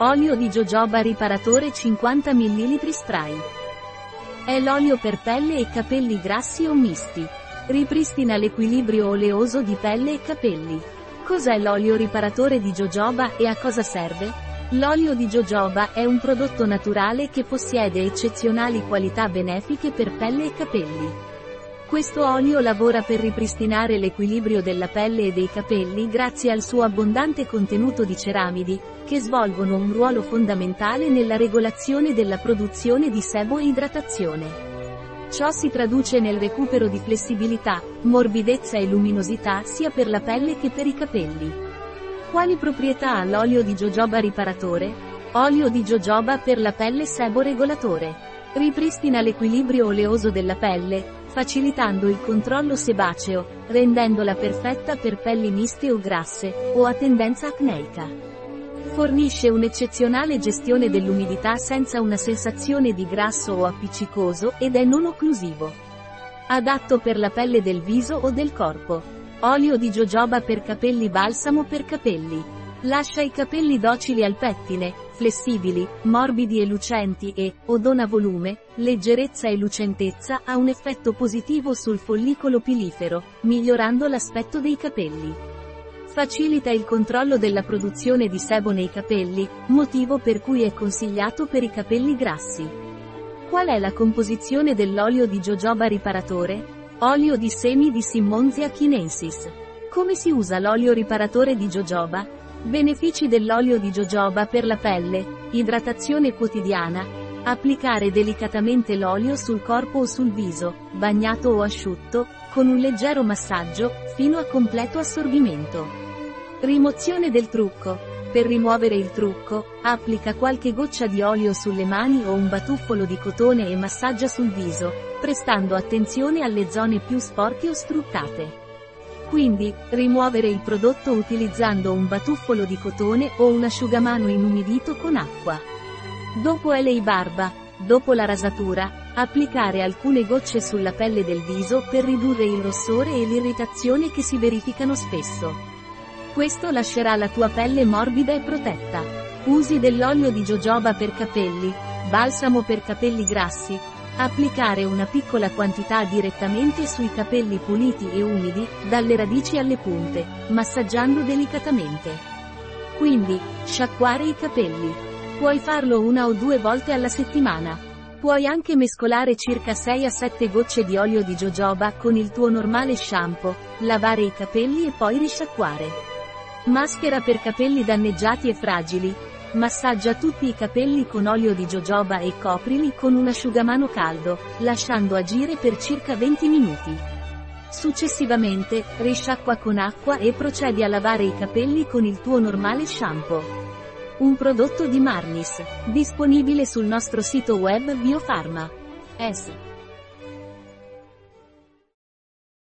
Olio di jojoba riparatore 50 ml spray. È l'olio per pelle e capelli grassi o misti. Ripristina l'equilibrio oleoso di pelle e capelli. Cos'è l'olio riparatore di jojoba e a cosa serve? L'olio di jojoba è un prodotto naturale che possiede eccezionali qualità benefiche per pelle e capelli. Questo olio lavora per ripristinare l'equilibrio della pelle e dei capelli grazie al suo abbondante contenuto di ceramidi, che svolgono un ruolo fondamentale nella regolazione della produzione di sebo e idratazione. Ciò si traduce nel recupero di flessibilità, morbidezza e luminosità sia per la pelle che per i capelli. Quali proprietà ha l'olio di jojoba riparatore? Olio di jojoba per la pelle sebo regolatore. Ripristina l'equilibrio oleoso della pelle, facilitando il controllo sebaceo, rendendola perfetta per pelli miste o grasse, o a tendenza acneica. Fornisce un'eccezionale gestione dell'umidità senza una sensazione di grasso o appiccicoso ed è non occlusivo. Adatto per la pelle del viso o del corpo. Olio di jojoba per capelli balsamo per capelli. Lascia i capelli docili al pettine, flessibili, morbidi e lucenti e, o dona volume, leggerezza e lucentezza ha un effetto positivo sul follicolo pilifero, migliorando l'aspetto dei capelli. Facilita il controllo della produzione di sebo nei capelli, motivo per cui è consigliato per i capelli grassi. Qual è la composizione dell'olio di jojoba riparatore? Olio di semi di Simmonzia chinensis. Come si usa l'olio riparatore di jojoba? Benefici dell'olio di jojoba per la pelle, idratazione quotidiana, applicare delicatamente l'olio sul corpo o sul viso, bagnato o asciutto, con un leggero massaggio, fino a completo assorbimento. Rimozione del trucco. Per rimuovere il trucco, applica qualche goccia di olio sulle mani o un batuffolo di cotone e massaggia sul viso, prestando attenzione alle zone più sporche o struccate. Quindi, rimuovere il prodotto utilizzando un batuffolo di cotone o un asciugamano inumidito con acqua. Dopo LA barba, dopo la rasatura, applicare alcune gocce sulla pelle del viso per ridurre il rossore e l'irritazione che si verificano spesso. Questo lascerà la tua pelle morbida e protetta. Usi dell'olio di jojoba per capelli, balsamo per capelli grassi, Applicare una piccola quantità direttamente sui capelli puliti e umidi, dalle radici alle punte, massaggiando delicatamente. Quindi, sciacquare i capelli. Puoi farlo una o due volte alla settimana. Puoi anche mescolare circa 6 a 7 gocce di olio di jojoba con il tuo normale shampoo, lavare i capelli e poi risciacquare. Maschera per capelli danneggiati e fragili, Massaggia tutti i capelli con olio di jojoba e coprili con un asciugamano caldo, lasciando agire per circa 20 minuti. Successivamente, risciacqua con acqua e procedi a lavare i capelli con il tuo normale shampoo. Un prodotto di Marnis, disponibile sul nostro sito web Biofarma. S.